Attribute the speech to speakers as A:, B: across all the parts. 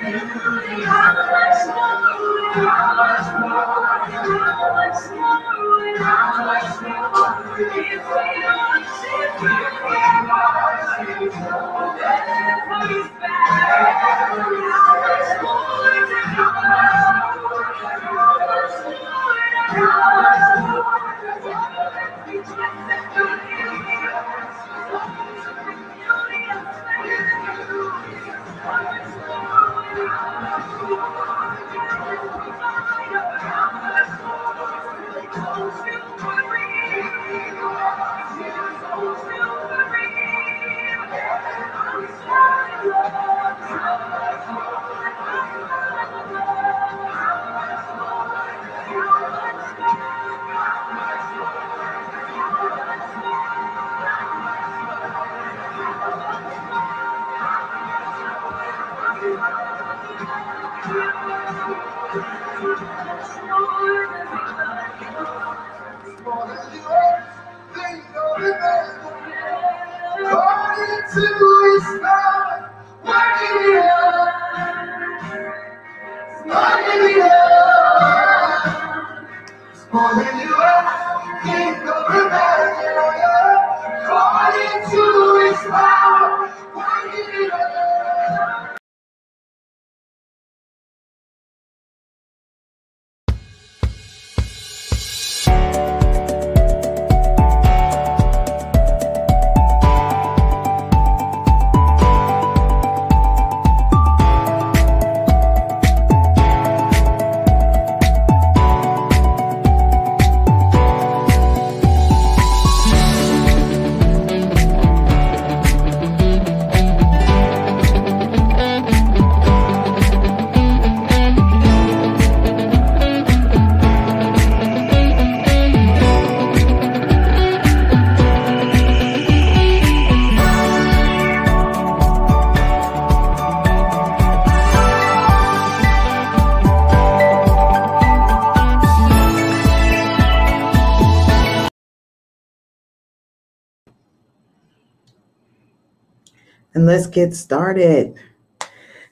A: splendor, More
B: than you ever think or imagine. According to his power,
C: Let's get started.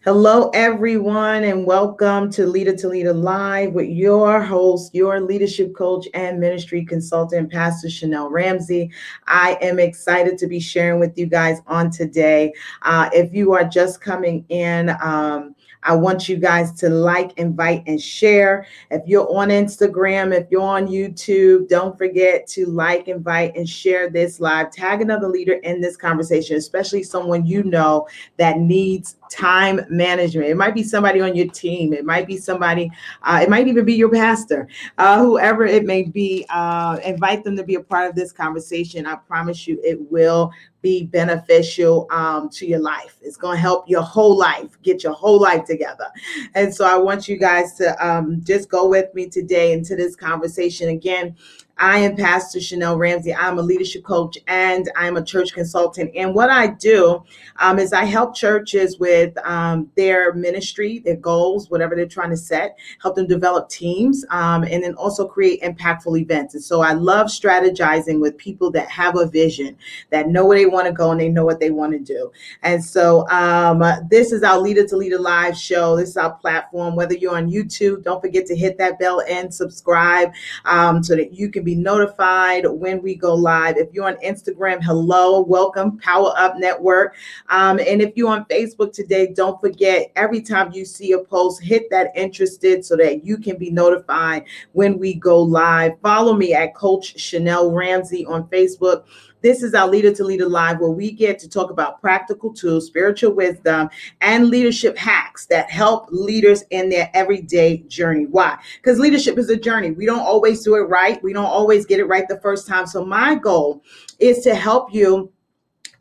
C: Hello, everyone, and welcome to Leader to Leader Live with your host, your leadership coach and ministry consultant, Pastor Chanel Ramsey. I am excited to be sharing with you guys on today. Uh, if you are just coming in, um, I want you guys to like, invite, and share. If you're on Instagram, if you're on YouTube, don't forget to like, invite, and share this live. Tag another leader in this conversation, especially someone you know that needs time management. It might be somebody on your team. It might be somebody, uh, it might even be your pastor, uh, whoever it may be. Uh, invite them to be a part of this conversation. I promise you it will be beneficial um, to your life. It's going to help your whole life, get your whole life together. And so I want you guys to um, just go with me today into this conversation. Again, I am Pastor Chanel Ramsey. I'm a leadership coach and I'm a church consultant. And what I do um, is I help churches with um, their ministry, their goals, whatever they're trying to set, help them develop teams, um, and then also create impactful events. And so I love strategizing with people that have a vision, that know where they want to go and they know what they want to do. And so um, this is our Leader to Leader Live show. This is our platform. Whether you're on YouTube, don't forget to hit that bell and subscribe um, so that you can be notified when we go live. If you're on Instagram, hello, welcome, Power Up Network. Um, and if you're on Facebook today, don't forget every time you see a post, hit that interested so that you can be notified when we go live. Follow me at Coach Chanel Ramsey on Facebook. This is our Leader to Leader Live, where we get to talk about practical tools, spiritual wisdom, and leadership hacks that help leaders in their everyday journey. Why? Because leadership is a journey. We don't always do it right, we don't always get it right the first time. So, my goal is to help you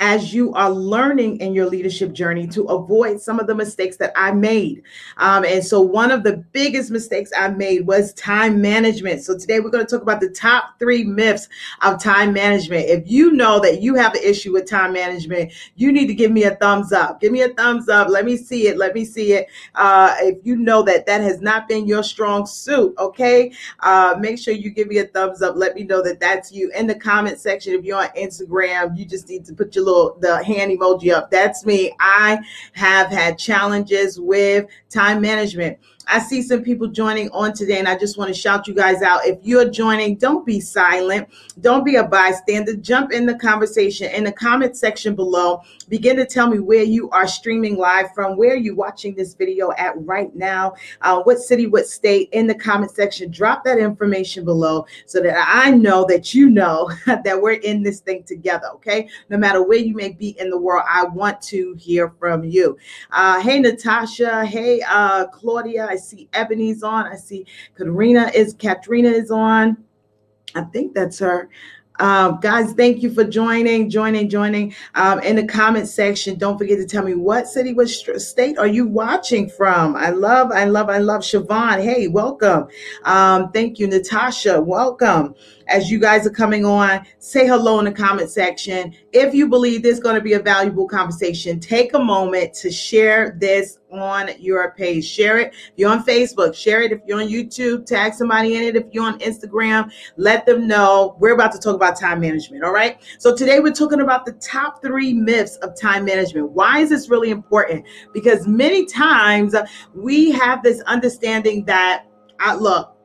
C: as you are learning in your leadership journey to avoid some of the mistakes that I made. Um, and so, one of the biggest mistakes I made was time management. So, today we're going to talk about the top three myths of time management. If you know that you have an issue with time management, you need to give me a thumbs up. Give me a thumbs up. Let me see it. Let me see it. Uh, if you know that that has not been your strong suit, okay, uh, make sure you give me a thumbs up. Let me know that that's you in the comment section. If you're on Instagram, you just need to put your little little the hand emoji up. That's me. I have had challenges with time management. I see some people joining on today, and I just want to shout you guys out. If you're joining, don't be silent. Don't be a bystander. Jump in the conversation in the comment section below. Begin to tell me where you are streaming live from, where you're you watching this video at right now, uh, what city, what state, in the comment section. Drop that information below so that I know that you know that we're in this thing together, okay? No matter where you may be in the world, I want to hear from you. Uh, hey, Natasha. Hey, uh, Claudia. I see Ebony's on. I see Katrina is Katrina is on. I think that's her. Um, guys, thank you for joining, joining, joining. Um, in the comment section, don't forget to tell me what city, what state are you watching from? I love, I love, I love Siobhan. Hey, welcome. Um, thank you, Natasha. Welcome as you guys are coming on, say hello in the comment section. If you believe this is going to be a valuable conversation, take a moment to share this on your page. Share it. If you're on Facebook, share it. If you're on YouTube, tag somebody in it. If you're on Instagram, let them know. We're about to talk about time management. All right. So today we're talking about the top three myths of time management. Why is this really important? Because many times we have this understanding that look,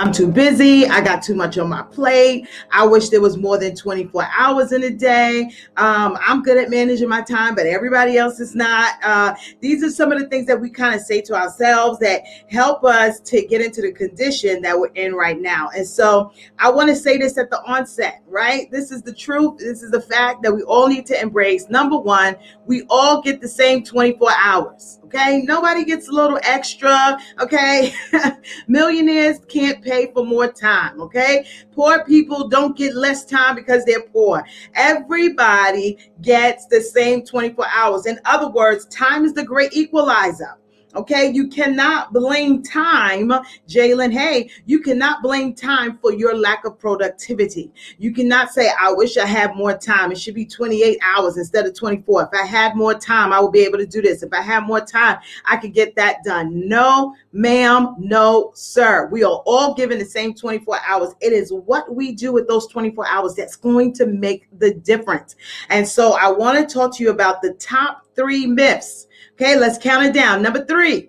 C: I'm too busy. I got too much on my plate. I wish there was more than 24 hours in a day. Um, I'm good at managing my time, but everybody else is not. Uh, these are some of the things that we kind of say to ourselves that help us to get into the condition that we're in right now. And so I want to say this at the onset, right? This is the truth. This is the fact that we all need to embrace. Number one, we all get the same 24 hours. Okay. Nobody gets a little extra. Okay. Millionaires can't pay for more time. Okay. Poor people don't get less time because they're poor. Everybody gets the same 24 hours. In other words, time is the great equalizer. Okay, you cannot blame time, Jalen. Hey, you cannot blame time for your lack of productivity. You cannot say, I wish I had more time. It should be 28 hours instead of 24. If I had more time, I would be able to do this. If I had more time, I could get that done. No, ma'am, no, sir. We are all given the same 24 hours. It is what we do with those 24 hours that's going to make the difference. And so I want to talk to you about the top three myths Okay, let's count it down. Number three,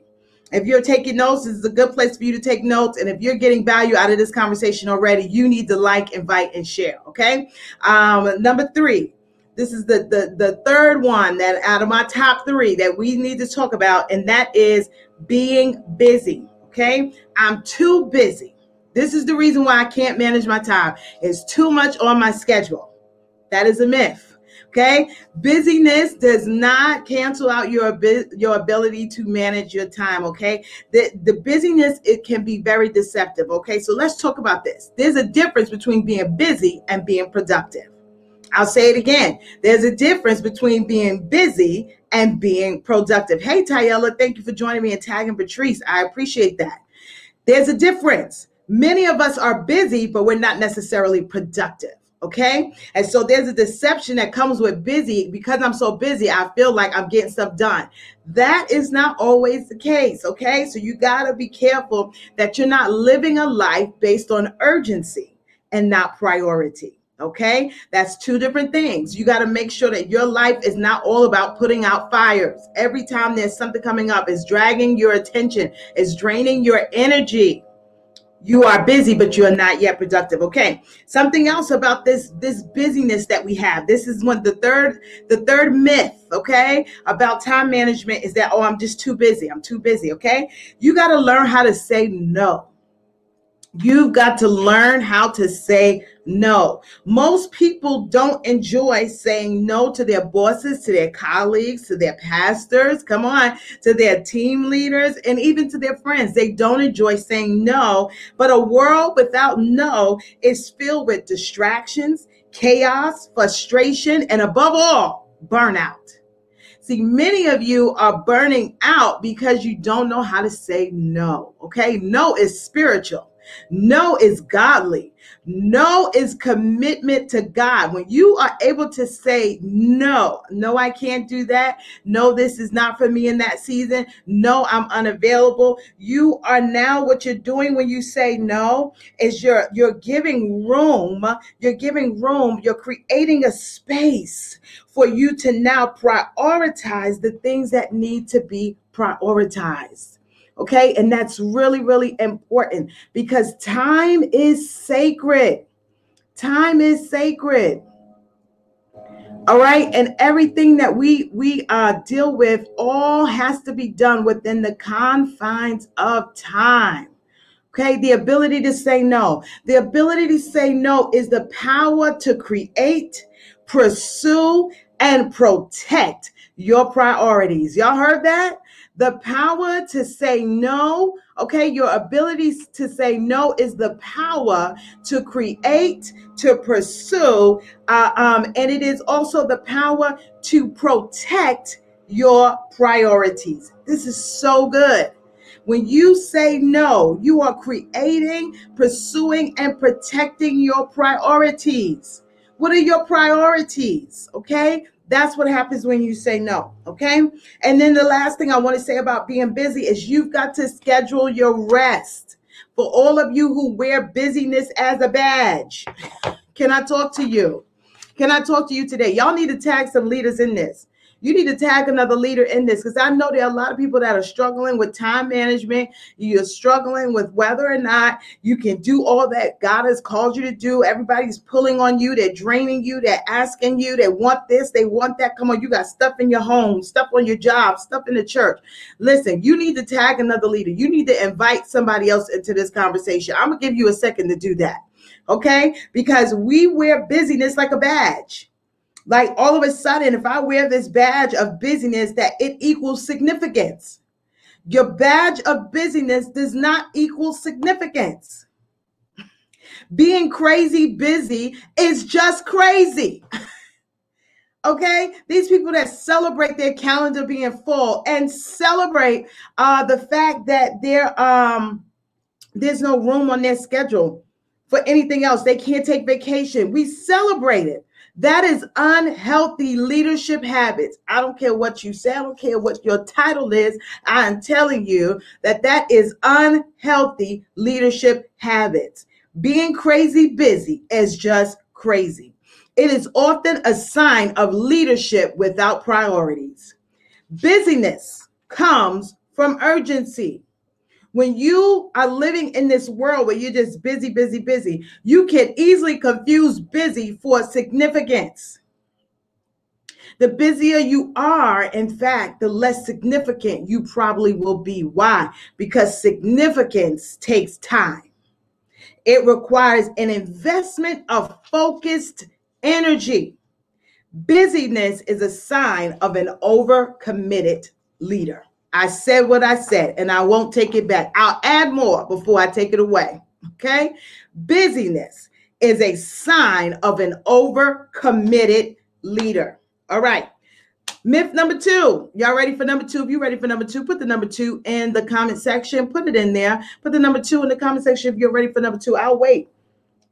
C: if you're taking notes, this is a good place for you to take notes. And if you're getting value out of this conversation already, you need to like, invite, and share. Okay. Um, number three, this is the, the the third one that out of my top three that we need to talk about, and that is being busy. Okay, I'm too busy. This is the reason why I can't manage my time. It's too much on my schedule. That is a myth. Okay. Busyness does not cancel out your, your ability to manage your time. Okay. The, the busyness, it can be very deceptive. Okay. So let's talk about this. There's a difference between being busy and being productive. I'll say it again. There's a difference between being busy and being productive. Hey, Tayella, thank you for joining me and tagging Patrice. I appreciate that. There's a difference. many of us are busy, but we're not necessarily productive. Okay. And so there's a deception that comes with busy because I'm so busy, I feel like I'm getting stuff done. That is not always the case. Okay. So you got to be careful that you're not living a life based on urgency and not priority. Okay, that's two different things. You got to make sure that your life is not all about putting out fires. Every time there's something coming up, is dragging your attention, is draining your energy you are busy but you are not yet productive. Okay. Something else about this this busyness that we have. This is one the third the third myth okay about time management is that oh i'm just too busy. I'm too busy. Okay. You got to learn how to say no You've got to learn how to say no. Most people don't enjoy saying no to their bosses, to their colleagues, to their pastors, come on, to their team leaders, and even to their friends. They don't enjoy saying no. But a world without no is filled with distractions, chaos, frustration, and above all, burnout. See, many of you are burning out because you don't know how to say no. Okay. No is spiritual. No is godly. No is commitment to God. When you are able to say, no, no, I can't do that. No, this is not for me in that season. No, I'm unavailable. You are now what you're doing when you say no is you're you're giving room. You're giving room. You're creating a space for you to now prioritize the things that need to be prioritized. Okay. And that's really, really important because time is sacred. Time is sacred. All right. And everything that we we uh deal with all has to be done within the confines of time. Okay, the ability to say no. The ability to say no is the power to create, pursue, and protect your priorities. Y'all heard that? The power to say no, okay, your ability to say no is the power to create, to pursue, uh, um, and it is also the power to protect your priorities. This is so good. When you say no, you are creating, pursuing, and protecting your priorities. What are your priorities? Okay. That's what happens when you say no. Okay. And then the last thing I want to say about being busy is you've got to schedule your rest. For all of you who wear busyness as a badge, can I talk to you? Can I talk to you today? Y'all need to tag some leaders in this. You need to tag another leader in this because I know there are a lot of people that are struggling with time management. You're struggling with whether or not you can do all that God has called you to do. Everybody's pulling on you, they're draining you, they're asking you, they want this, they want that. Come on, you got stuff in your home, stuff on your job, stuff in the church. Listen, you need to tag another leader. You need to invite somebody else into this conversation. I'm going to give you a second to do that. Okay? Because we wear busyness like a badge like all of a sudden, if I wear this badge of busyness, that it equals significance. Your badge of busyness does not equal significance. Being crazy busy is just crazy. okay these people that celebrate their calendar being full and celebrate uh the fact that there um there's no room on their schedule for anything else they can't take vacation we celebrate it that is unhealthy leadership habits. I don't care what you say, I don't care what your title is. I am telling you that that is unhealthy leadership habits. Being crazy busy is just crazy. It is often a sign of leadership without priorities. Busyness comes from urgency. When you are living in this world where you're just busy, busy, busy, you can easily confuse busy for significance. The busier you are, in fact, the less significant you probably will be. Why? Because significance takes time. It requires an investment of focused energy. Busyness is a sign of an overcommitted leader. I said what I said, and I won't take it back. I'll add more before I take it away. Okay. Busyness is a sign of an overcommitted leader. All right. Myth number two. Y'all ready for number two? If you're ready for number two, put the number two in the comment section. Put it in there. Put the number two in the comment section if you're ready for number two. I'll wait.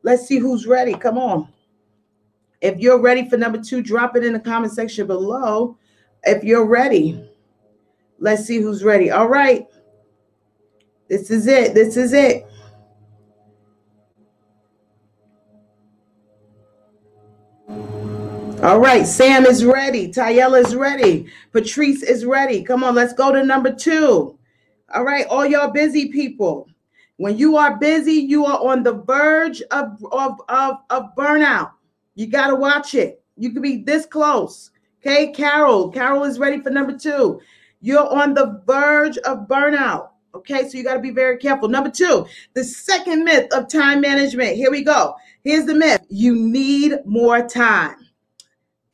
C: Let's see who's ready. Come on. If you're ready for number two, drop it in the comment section below. If you're ready, let's see who's ready. All right. This is it. This is it. All right, Sam is ready. Tayella is ready. Patrice is ready. Come on, let's go to number two. All right, all y'all busy people. When you are busy, you are on the verge of, of, of, of burnout. You got to watch it. You could be this close. Okay, Carol. Carol is ready for number two. You're on the verge of burnout. Okay, so you got to be very careful. Number two, the second myth of time management. Here we go. Here's the myth you need more time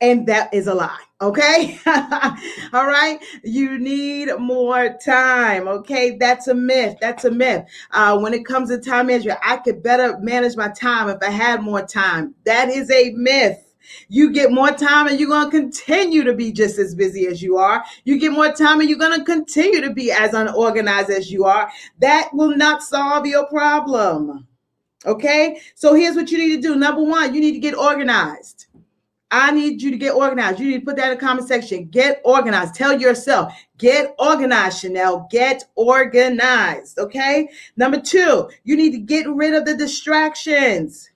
C: and that is a lie. Okay. All right. You need more time. Okay. That's a myth. That's a myth. Uh, when it comes to time management, I could better manage my time if I had more time. That is a myth. You get more time and you're going to continue to be just as busy as you are. You get more time and you're going to continue to be as unorganized as you are. That will not solve your problem. Okay. So here's what you need to do. Number one, you need to get organized. I need you to get organized. You need to put that in the comment section. Get organized. Tell yourself, get organized, Chanel. Get organized. Okay. Number two, you need to get rid of the distractions.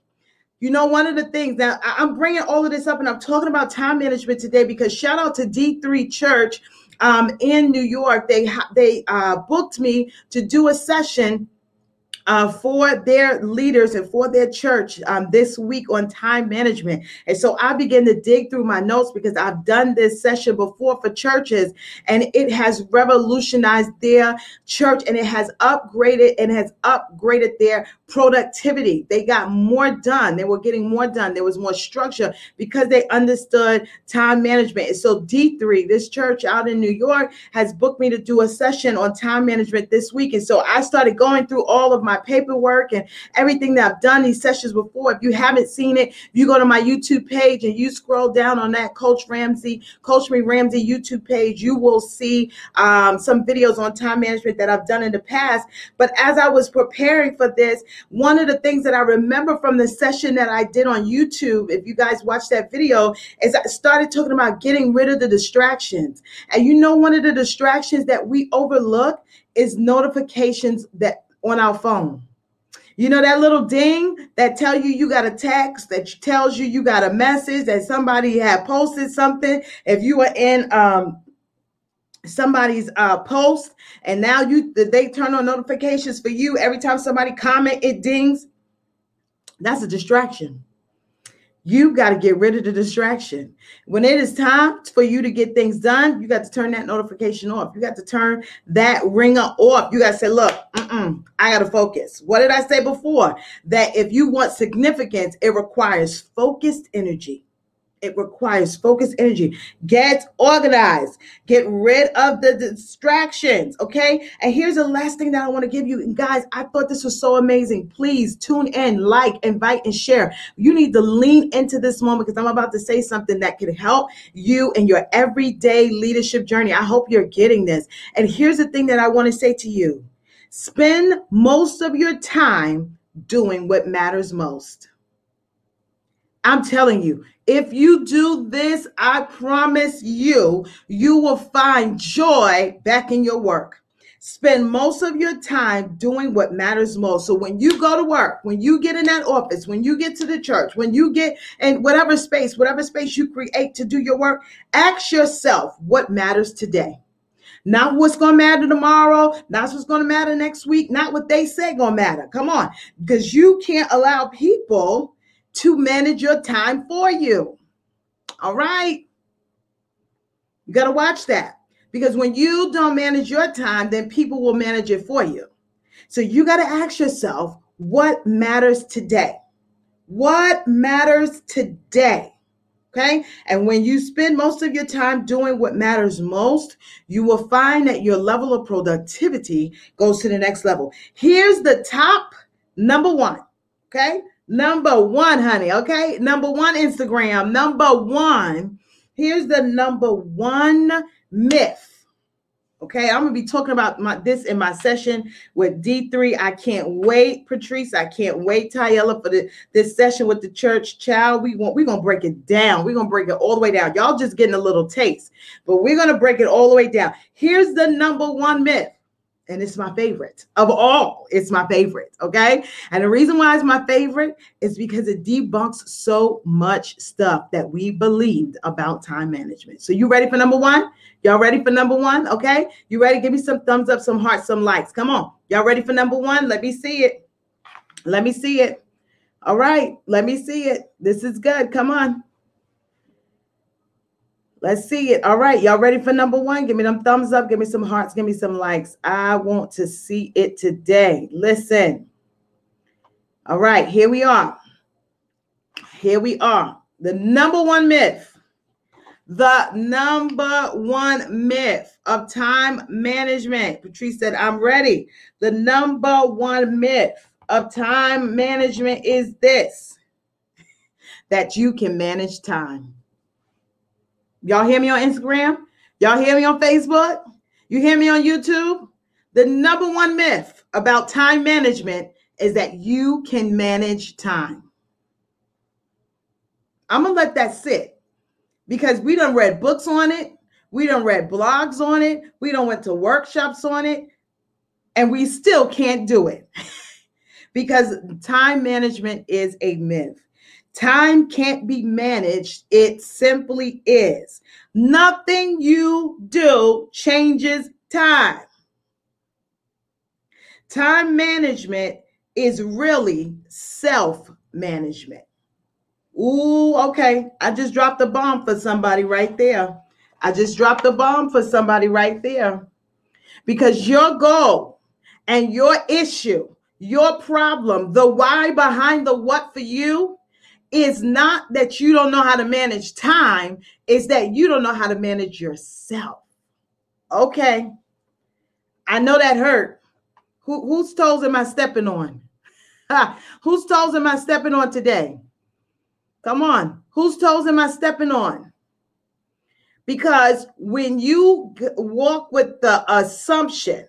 C: You know, one of the things that I'm bringing all of this up and I'm talking about time management today because shout out to D3 Church um, in New York. They, they uh, booked me to do a session uh, for their leaders and for their church um, this week on time management. And so I began to dig through my notes because I've done this session before for churches and it has revolutionized their church and it has upgraded and has upgraded their productivity. They got more done. They were getting more done. There was more structure because they understood time management. And so D3, this church out in New York, has booked me to do a session on time management this week. And so I started going through all of my paperwork and everything that I've done these sessions before. If you haven't seen it, you go to my YouTube page and you scroll down on that Coach Ramsey, Coach Me Ramsey YouTube page, you will see um, some videos on time management that I've done in the past. But as I was preparing for this, one of the things that I remember from the session that I did on YouTube, if you guys watch that video, is I started talking about getting rid of the distractions. And you know, one of the distractions that we overlook is notifications that on our phone. You know that little ding that tell you you got a text that tells you you got a message that somebody had posted something. If you were in um, somebody's uh, post and now you they turn on notifications for you every time somebody comment it dings. That's a distraction. You got to get rid of the distraction. When it is time for you to get things done, you got to turn that notification off. You got to turn that ringer off. You got to say, look, I got to focus. What did I say before? That if you want significance, it requires focused energy. It requires focused energy. Get organized. Get rid of the distractions. Okay. And here's the last thing that I want to give you. And guys, I thought this was so amazing. Please tune in, like, invite, and share. You need to lean into this moment because I'm about to say something that can help you in your everyday leadership journey. I hope you're getting this. And here's the thing that I want to say to you spend most of your time doing what matters most. I'm telling you, if you do this, I promise you, you will find joy back in your work. Spend most of your time doing what matters most. So when you go to work, when you get in that office, when you get to the church, when you get in whatever space, whatever space you create to do your work, ask yourself what matters today. Not what's going to matter tomorrow, not what's going to matter next week, not what they say going to matter. Come on, because you can't allow people to manage your time for you. All right. You got to watch that because when you don't manage your time, then people will manage it for you. So you got to ask yourself what matters today? What matters today? Okay. And when you spend most of your time doing what matters most, you will find that your level of productivity goes to the next level. Here's the top number one. Okay. Number one, honey. Okay. Number one, Instagram. Number one. Here's the number one myth. Okay, I'm gonna be talking about my this in my session with D3. I can't wait, Patrice. I can't wait, Tyella, for the, this session with the church child. We want we're gonna break it down. We're gonna break it all the way down. Y'all just getting a little taste, but we're gonna break it all the way down. Here's the number one myth and it's my favorite of all. It's my favorite. Okay. And the reason why it's my favorite is because it debunks so much stuff that we believed about time management. So, you ready for number one? Y'all ready for number one? Okay. You ready? Give me some thumbs up, some hearts, some likes. Come on. Y'all ready for number one? Let me see it. Let me see it. All right. Let me see it. This is good. Come on. Let's see it. All right. Y'all ready for number one? Give me them thumbs up. Give me some hearts. Give me some likes. I want to see it today. Listen. All right. Here we are. Here we are. The number one myth. The number one myth of time management. Patrice said, I'm ready. The number one myth of time management is this that you can manage time. Y'all hear me on Instagram? Y'all hear me on Facebook? You hear me on YouTube? The number one myth about time management is that you can manage time. I'm gonna let that sit because we done read books on it, we done read blogs on it, we done went to workshops on it, and we still can't do it because time management is a myth. Time can't be managed. It simply is. Nothing you do changes time. Time management is really self management. Ooh, okay. I just dropped a bomb for somebody right there. I just dropped a bomb for somebody right there. Because your goal and your issue, your problem, the why behind the what for you is not that you don't know how to manage time, it's that you don't know how to manage yourself. Okay. I know that hurt. Who, whose toes am I stepping on? whose toes am I stepping on today? Come on. Whose toes am I stepping on? Because when you walk with the assumption,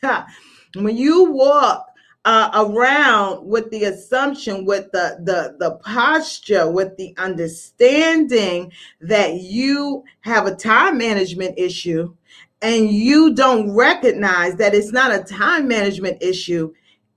C: when you walk uh, around with the assumption, with the, the the posture, with the understanding that you have a time management issue, and you don't recognize that it's not a time management issue,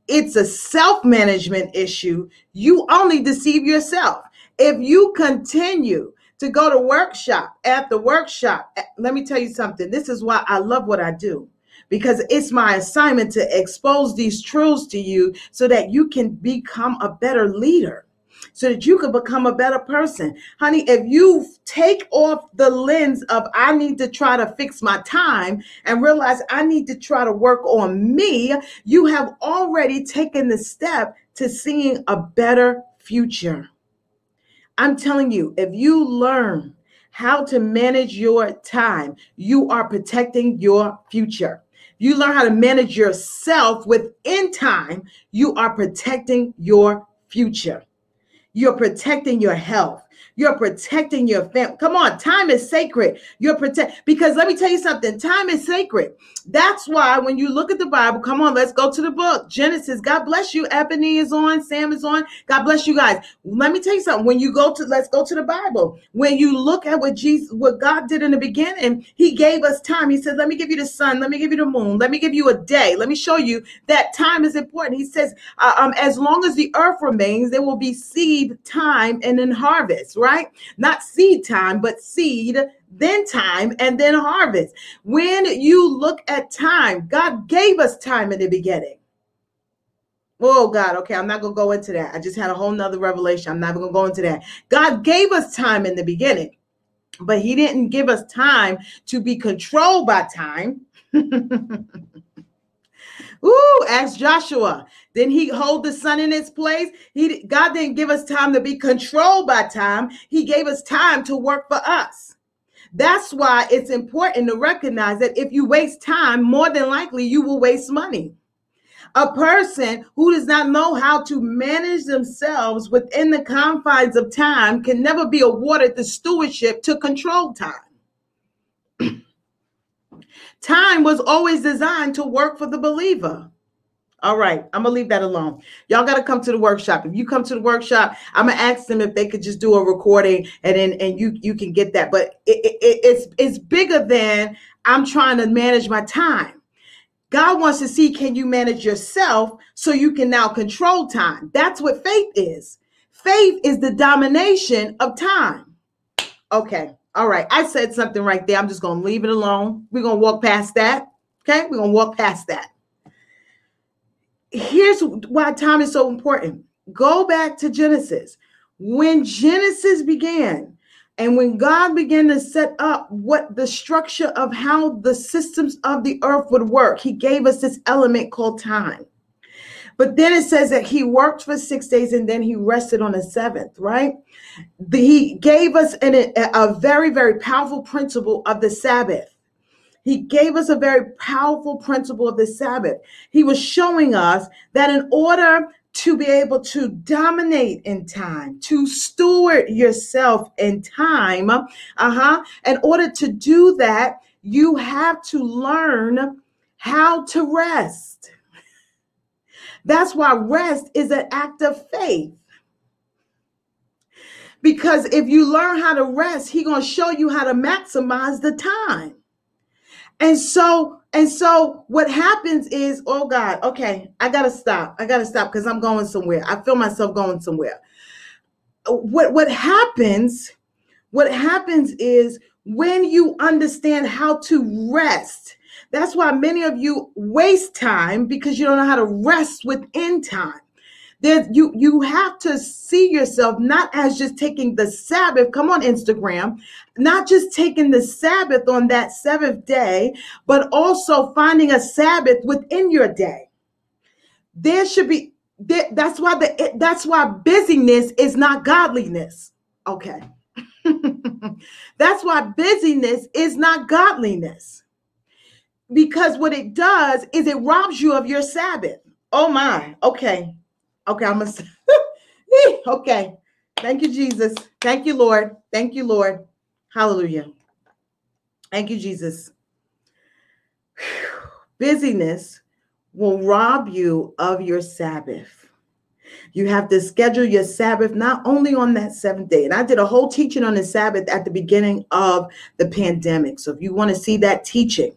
C: it's a self management issue. You only deceive yourself if you continue to go to workshop after workshop. Eh, let me tell you something. This is why I love what I do because it's my assignment to expose these truths to you so that you can become a better leader so that you can become a better person. Honey, if you take off the lens of I need to try to fix my time and realize I need to try to work on me, you have already taken the step to seeing a better future. I'm telling you, if you learn how to manage your time, you are protecting your future you learn how to manage yourself within time, you are protecting your future. You're protecting your health. You're protecting your family. Come on, time is sacred. You're protect because let me tell you something. Time is sacred. That's why when you look at the Bible, come on, let's go to the book. Genesis. God bless you. Ebony is on. Sam is on. God bless you guys. Let me tell you something. When you go to let's go to the Bible. When you look at what Jesus, what God did in the beginning, He gave us time. He said, "Let me give you the sun. Let me give you the moon. Let me give you a day. Let me show you that time is important." He says, uh, um, "As long as the earth remains, there will be seed time and then harvest." Right? Not seed time, but seed, then time, and then harvest. When you look at time, God gave us time in the beginning. Oh God, okay, I'm not gonna go into that. I just had a whole nother revelation. I'm not gonna go into that. God gave us time in the beginning, but He didn't give us time to be controlled by time. Ooh, ask Joshua. Then he hold the sun in its place. He God didn't give us time to be controlled by time. He gave us time to work for us. That's why it's important to recognize that if you waste time, more than likely you will waste money. A person who does not know how to manage themselves within the confines of time can never be awarded the stewardship to control time. Time was always designed to work for the believer. All right, I'm gonna leave that alone. Y'all gotta come to the workshop. If you come to the workshop, I'm gonna ask them if they could just do a recording and then and you you can get that. But it, it, it's it's bigger than I'm trying to manage my time. God wants to see can you manage yourself so you can now control time. That's what faith is. Faith is the domination of time. Okay. All right. I said something right there. I'm just going to leave it alone. We're going to walk past that. Okay. We're going to walk past that here's why time is so important. Go back to Genesis. When Genesis began, and when God began to set up what the structure of how the systems of the earth would work, He gave us this element called time. But then it says that He worked for six days and then He rested on the seventh, right? he gave us an, a, a very, very powerful principle of the Sabbath. He gave us a very powerful principle of the Sabbath. He was showing us that in order to be able to dominate in time, to steward yourself in time, uh-huh, in order to do that, you have to learn how to rest. That's why rest is an act of faith. Because if you learn how to rest, he's going to show you how to maximize the time. And so, and so what happens is, oh God, okay, I gotta stop. I gotta stop because I'm going somewhere. I feel myself going somewhere. What what happens, what happens is when you understand how to rest. That's why many of you waste time because you don't know how to rest within time. There's you you have to see yourself not as just taking the Sabbath. Come on, Instagram, not just taking the Sabbath on that seventh day, but also finding a Sabbath within your day. There should be that's why the that's why busyness is not godliness. Okay. that's why busyness is not godliness. Because what it does is it robs you of your Sabbath. Oh my. Okay. Okay, I'm gonna. okay. Thank you, Jesus. Thank you, Lord. Thank you, Lord. Hallelujah. Thank you, Jesus. Busyness will rob you of your Sabbath. You have to schedule your Sabbath not only on that seventh day. And I did a whole teaching on the Sabbath at the beginning of the pandemic. So if you want to see that teaching,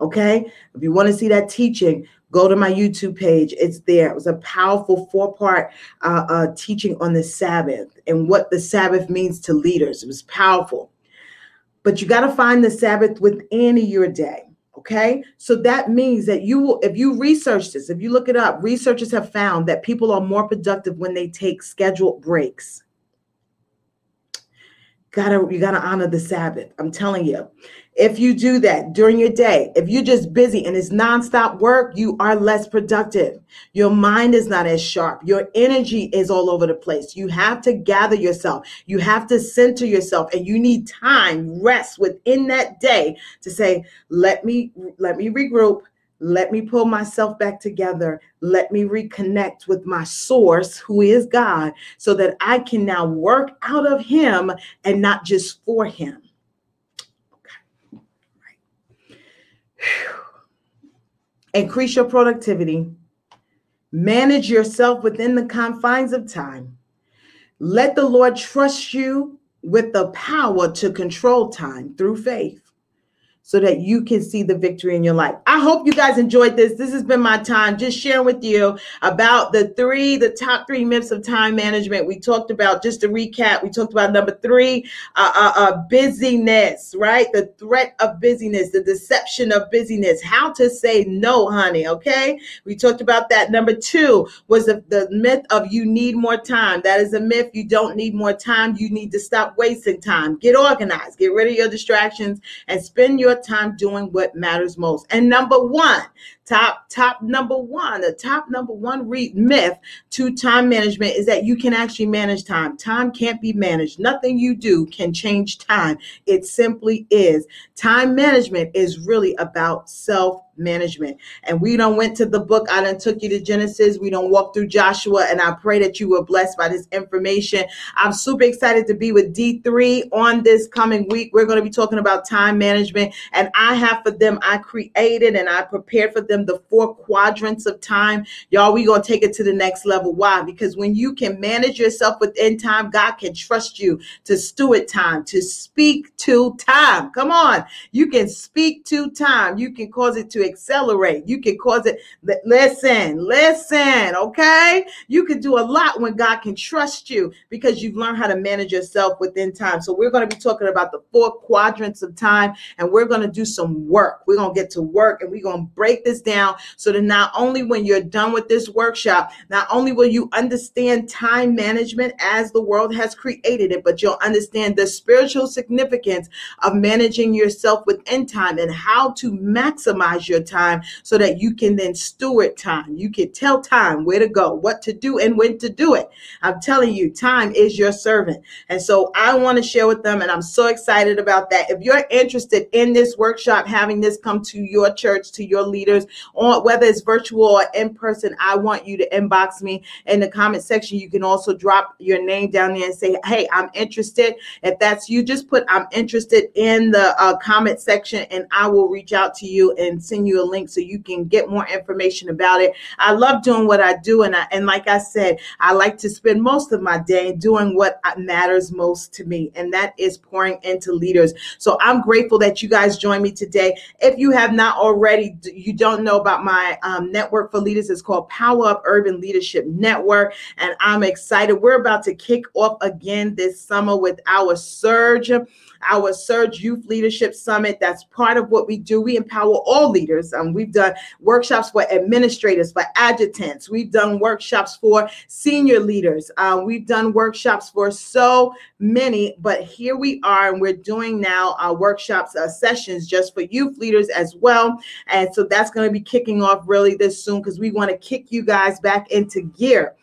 C: okay, if you want to see that teaching, Go to my YouTube page. It's there. It was a powerful four part uh, uh, teaching on the Sabbath and what the Sabbath means to leaders. It was powerful. But you got to find the Sabbath within your day. Okay. So that means that you will, if you research this, if you look it up, researchers have found that people are more productive when they take scheduled breaks gotta you gotta honor the sabbath i'm telling you if you do that during your day, if you're just busy and it's nonstop work, you are less productive. Your mind is not as sharp. Your energy is all over the place. You have to gather yourself. You have to center yourself and you need time, rest within that day to say, let me, let me regroup. Let me pull myself back together. Let me reconnect with my source, who is God, so that I can now work out of Him and not just for Him. Increase your productivity. Manage yourself within the confines of time. Let the Lord trust you with the power to control time through faith so that you can see the victory in your life. I hope you guys enjoyed this. This has been my time just sharing with you about the three, the top three myths of time management. We talked about, just to recap, we talked about number three, uh, uh, uh, busyness, right? The threat of busyness, the deception of busyness, how to say no, honey, okay? We talked about that. Number two was the, the myth of you need more time. That is a myth. You don't need more time. You need to stop wasting time. Get organized, get rid of your distractions, and spend your time doing what matters most. And number one, top top number one the top number one re- myth to time management is that you can actually manage time time can't be managed nothing you do can change time it simply is time management is really about self management. And we don't went to the book. I done took you to Genesis. We don't walk through Joshua. And I pray that you were blessed by this information. I'm super excited to be with D3 on this coming week. We're going to be talking about time management. And I have for them, I created and I prepared for them the four quadrants of time. Y'all, we going to take it to the next level. Why? Because when you can manage yourself within time, God can trust you to steward time, to speak to time. Come on. You can speak to time. You can cause it to accelerate. You can cause it. Listen, listen, okay? You can do a lot when God can trust you because you've learned how to manage yourself within time. So, we're going to be talking about the four quadrants of time and we're going to do some work. We're going to get to work and we're going to break this down so that not only when you're done with this workshop, not only will you understand time management as the world has created it, but you'll understand the spiritual significance of managing yourself within time and how to maximize your time so that you can then steward time. You can tell time where to go, what to do, and when to do it. I'm telling you, time is your servant. And so I want to share with them, and I'm so excited about that. If you're interested in this workshop, having this come to your church, to your leaders, or whether it's virtual or in person, I want you to inbox me in the comment section. You can also drop your name down there and say, Hey, I'm interested. If that's you, just put I'm interested in the uh, comment section, and I will reach out to you and send you a link so you can get more information about it. I love doing what I do, and I, and like I said, I like to spend most of my day doing what matters most to me, and that is pouring into leaders. So I'm grateful that you guys joined me today. If you have not already, you don't know about my um, network for leaders. It's called Power Up Urban Leadership Network, and I'm excited. We're about to kick off again this summer with our surge our Surge Youth Leadership Summit. That's part of what we do. We empower all leaders. Um, we've done workshops for administrators, for adjutants. We've done workshops for senior leaders. Uh, we've done workshops for so many, but here we are, and we're doing now our workshops, uh, sessions just for youth leaders as well. And so that's going to be kicking off really this soon because we want to kick you guys back into gear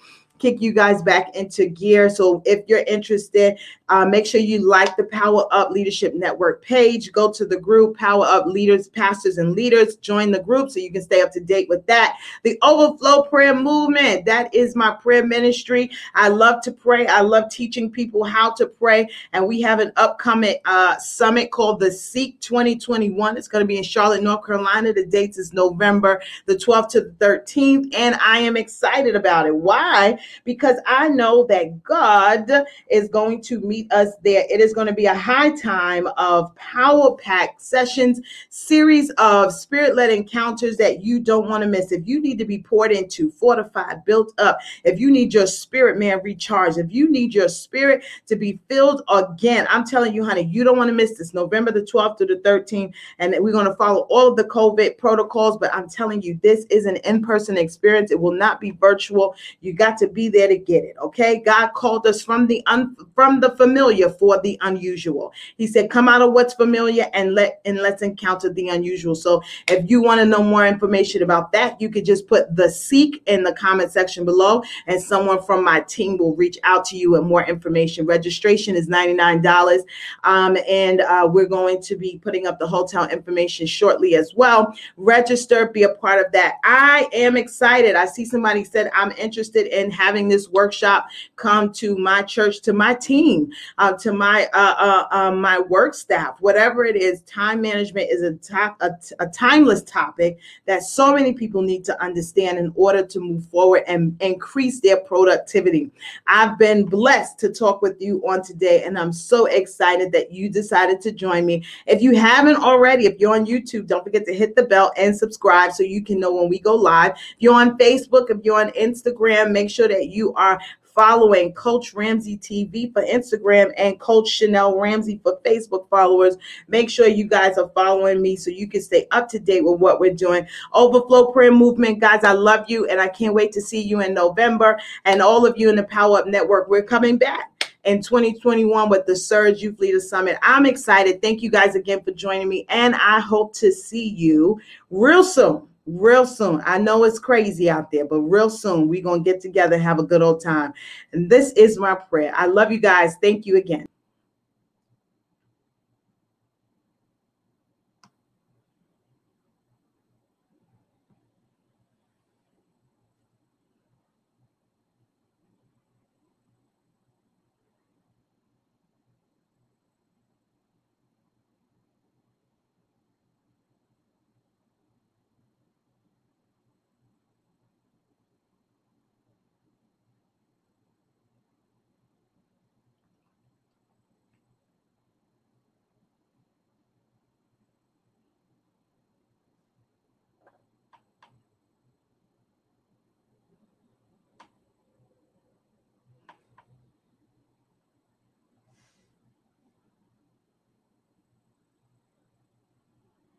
C: kick you guys back into gear. So if you're interested, uh, make sure you like the Power Up Leadership Network page. Go to the group, Power Up Leaders, Pastors, and Leaders. Join the group so you can stay up to date with that. The Overflow Prayer Movement, that is my prayer ministry. I love to pray. I love teaching people how to pray. And we have an upcoming uh, summit called the Seek 2021. It's going to be in Charlotte, North Carolina. The dates is November the 12th to the 13th. And I am excited about it. Why? because I know that God is going to meet us there. It is going to be a high time of power pack sessions, series of spirit led encounters that you don't want to miss. If you need to be poured into, fortified, built up, if you need your spirit man recharged, if you need your spirit to be filled again, I'm telling you, honey, you don't want to miss this November the 12th to the 13th. And we're going to follow all of the COVID protocols, but I'm telling you, this is an in person experience. It will not be virtual. You got to be be there to get it. Okay. God called us from the un, from the familiar for the unusual. He said, come out of what's familiar and let and let's encounter the unusual. So if you want to know more information about that, you could just put the seek in the comment section below and someone from my team will reach out to you with more information. Registration is $99. Um, and uh, we're going to be putting up the hotel information shortly as well. Register, be a part of that. I am excited. I see somebody said I'm interested in having this workshop come to my church, to my team, uh, to my uh, uh, uh, my work staff, whatever it is. Time management is a, top, a, a timeless topic that so many people need to understand in order to move forward and increase their productivity. I've been blessed to talk with you on today, and I'm so excited that you decided to join me. If you haven't already, if you're on YouTube, don't forget to hit the bell and subscribe so you can know when we go live. If you're on Facebook, if you're on Instagram, make sure that that you are following Coach Ramsey TV for Instagram and Coach Chanel Ramsey for Facebook followers. Make sure you guys are following me so you can stay up to date with what we're doing. Overflow Prayer Movement, guys, I love you and I can't wait to see you in November. And all of you in the Power Up Network, we're coming back in 2021 with the Surge Youth Leader Summit. I'm excited. Thank you guys again for joining me, and I hope to see you real soon real soon. I know it's crazy out there, but real soon we're going to get together, have a good old time. And this is my prayer. I love you guys. Thank you again.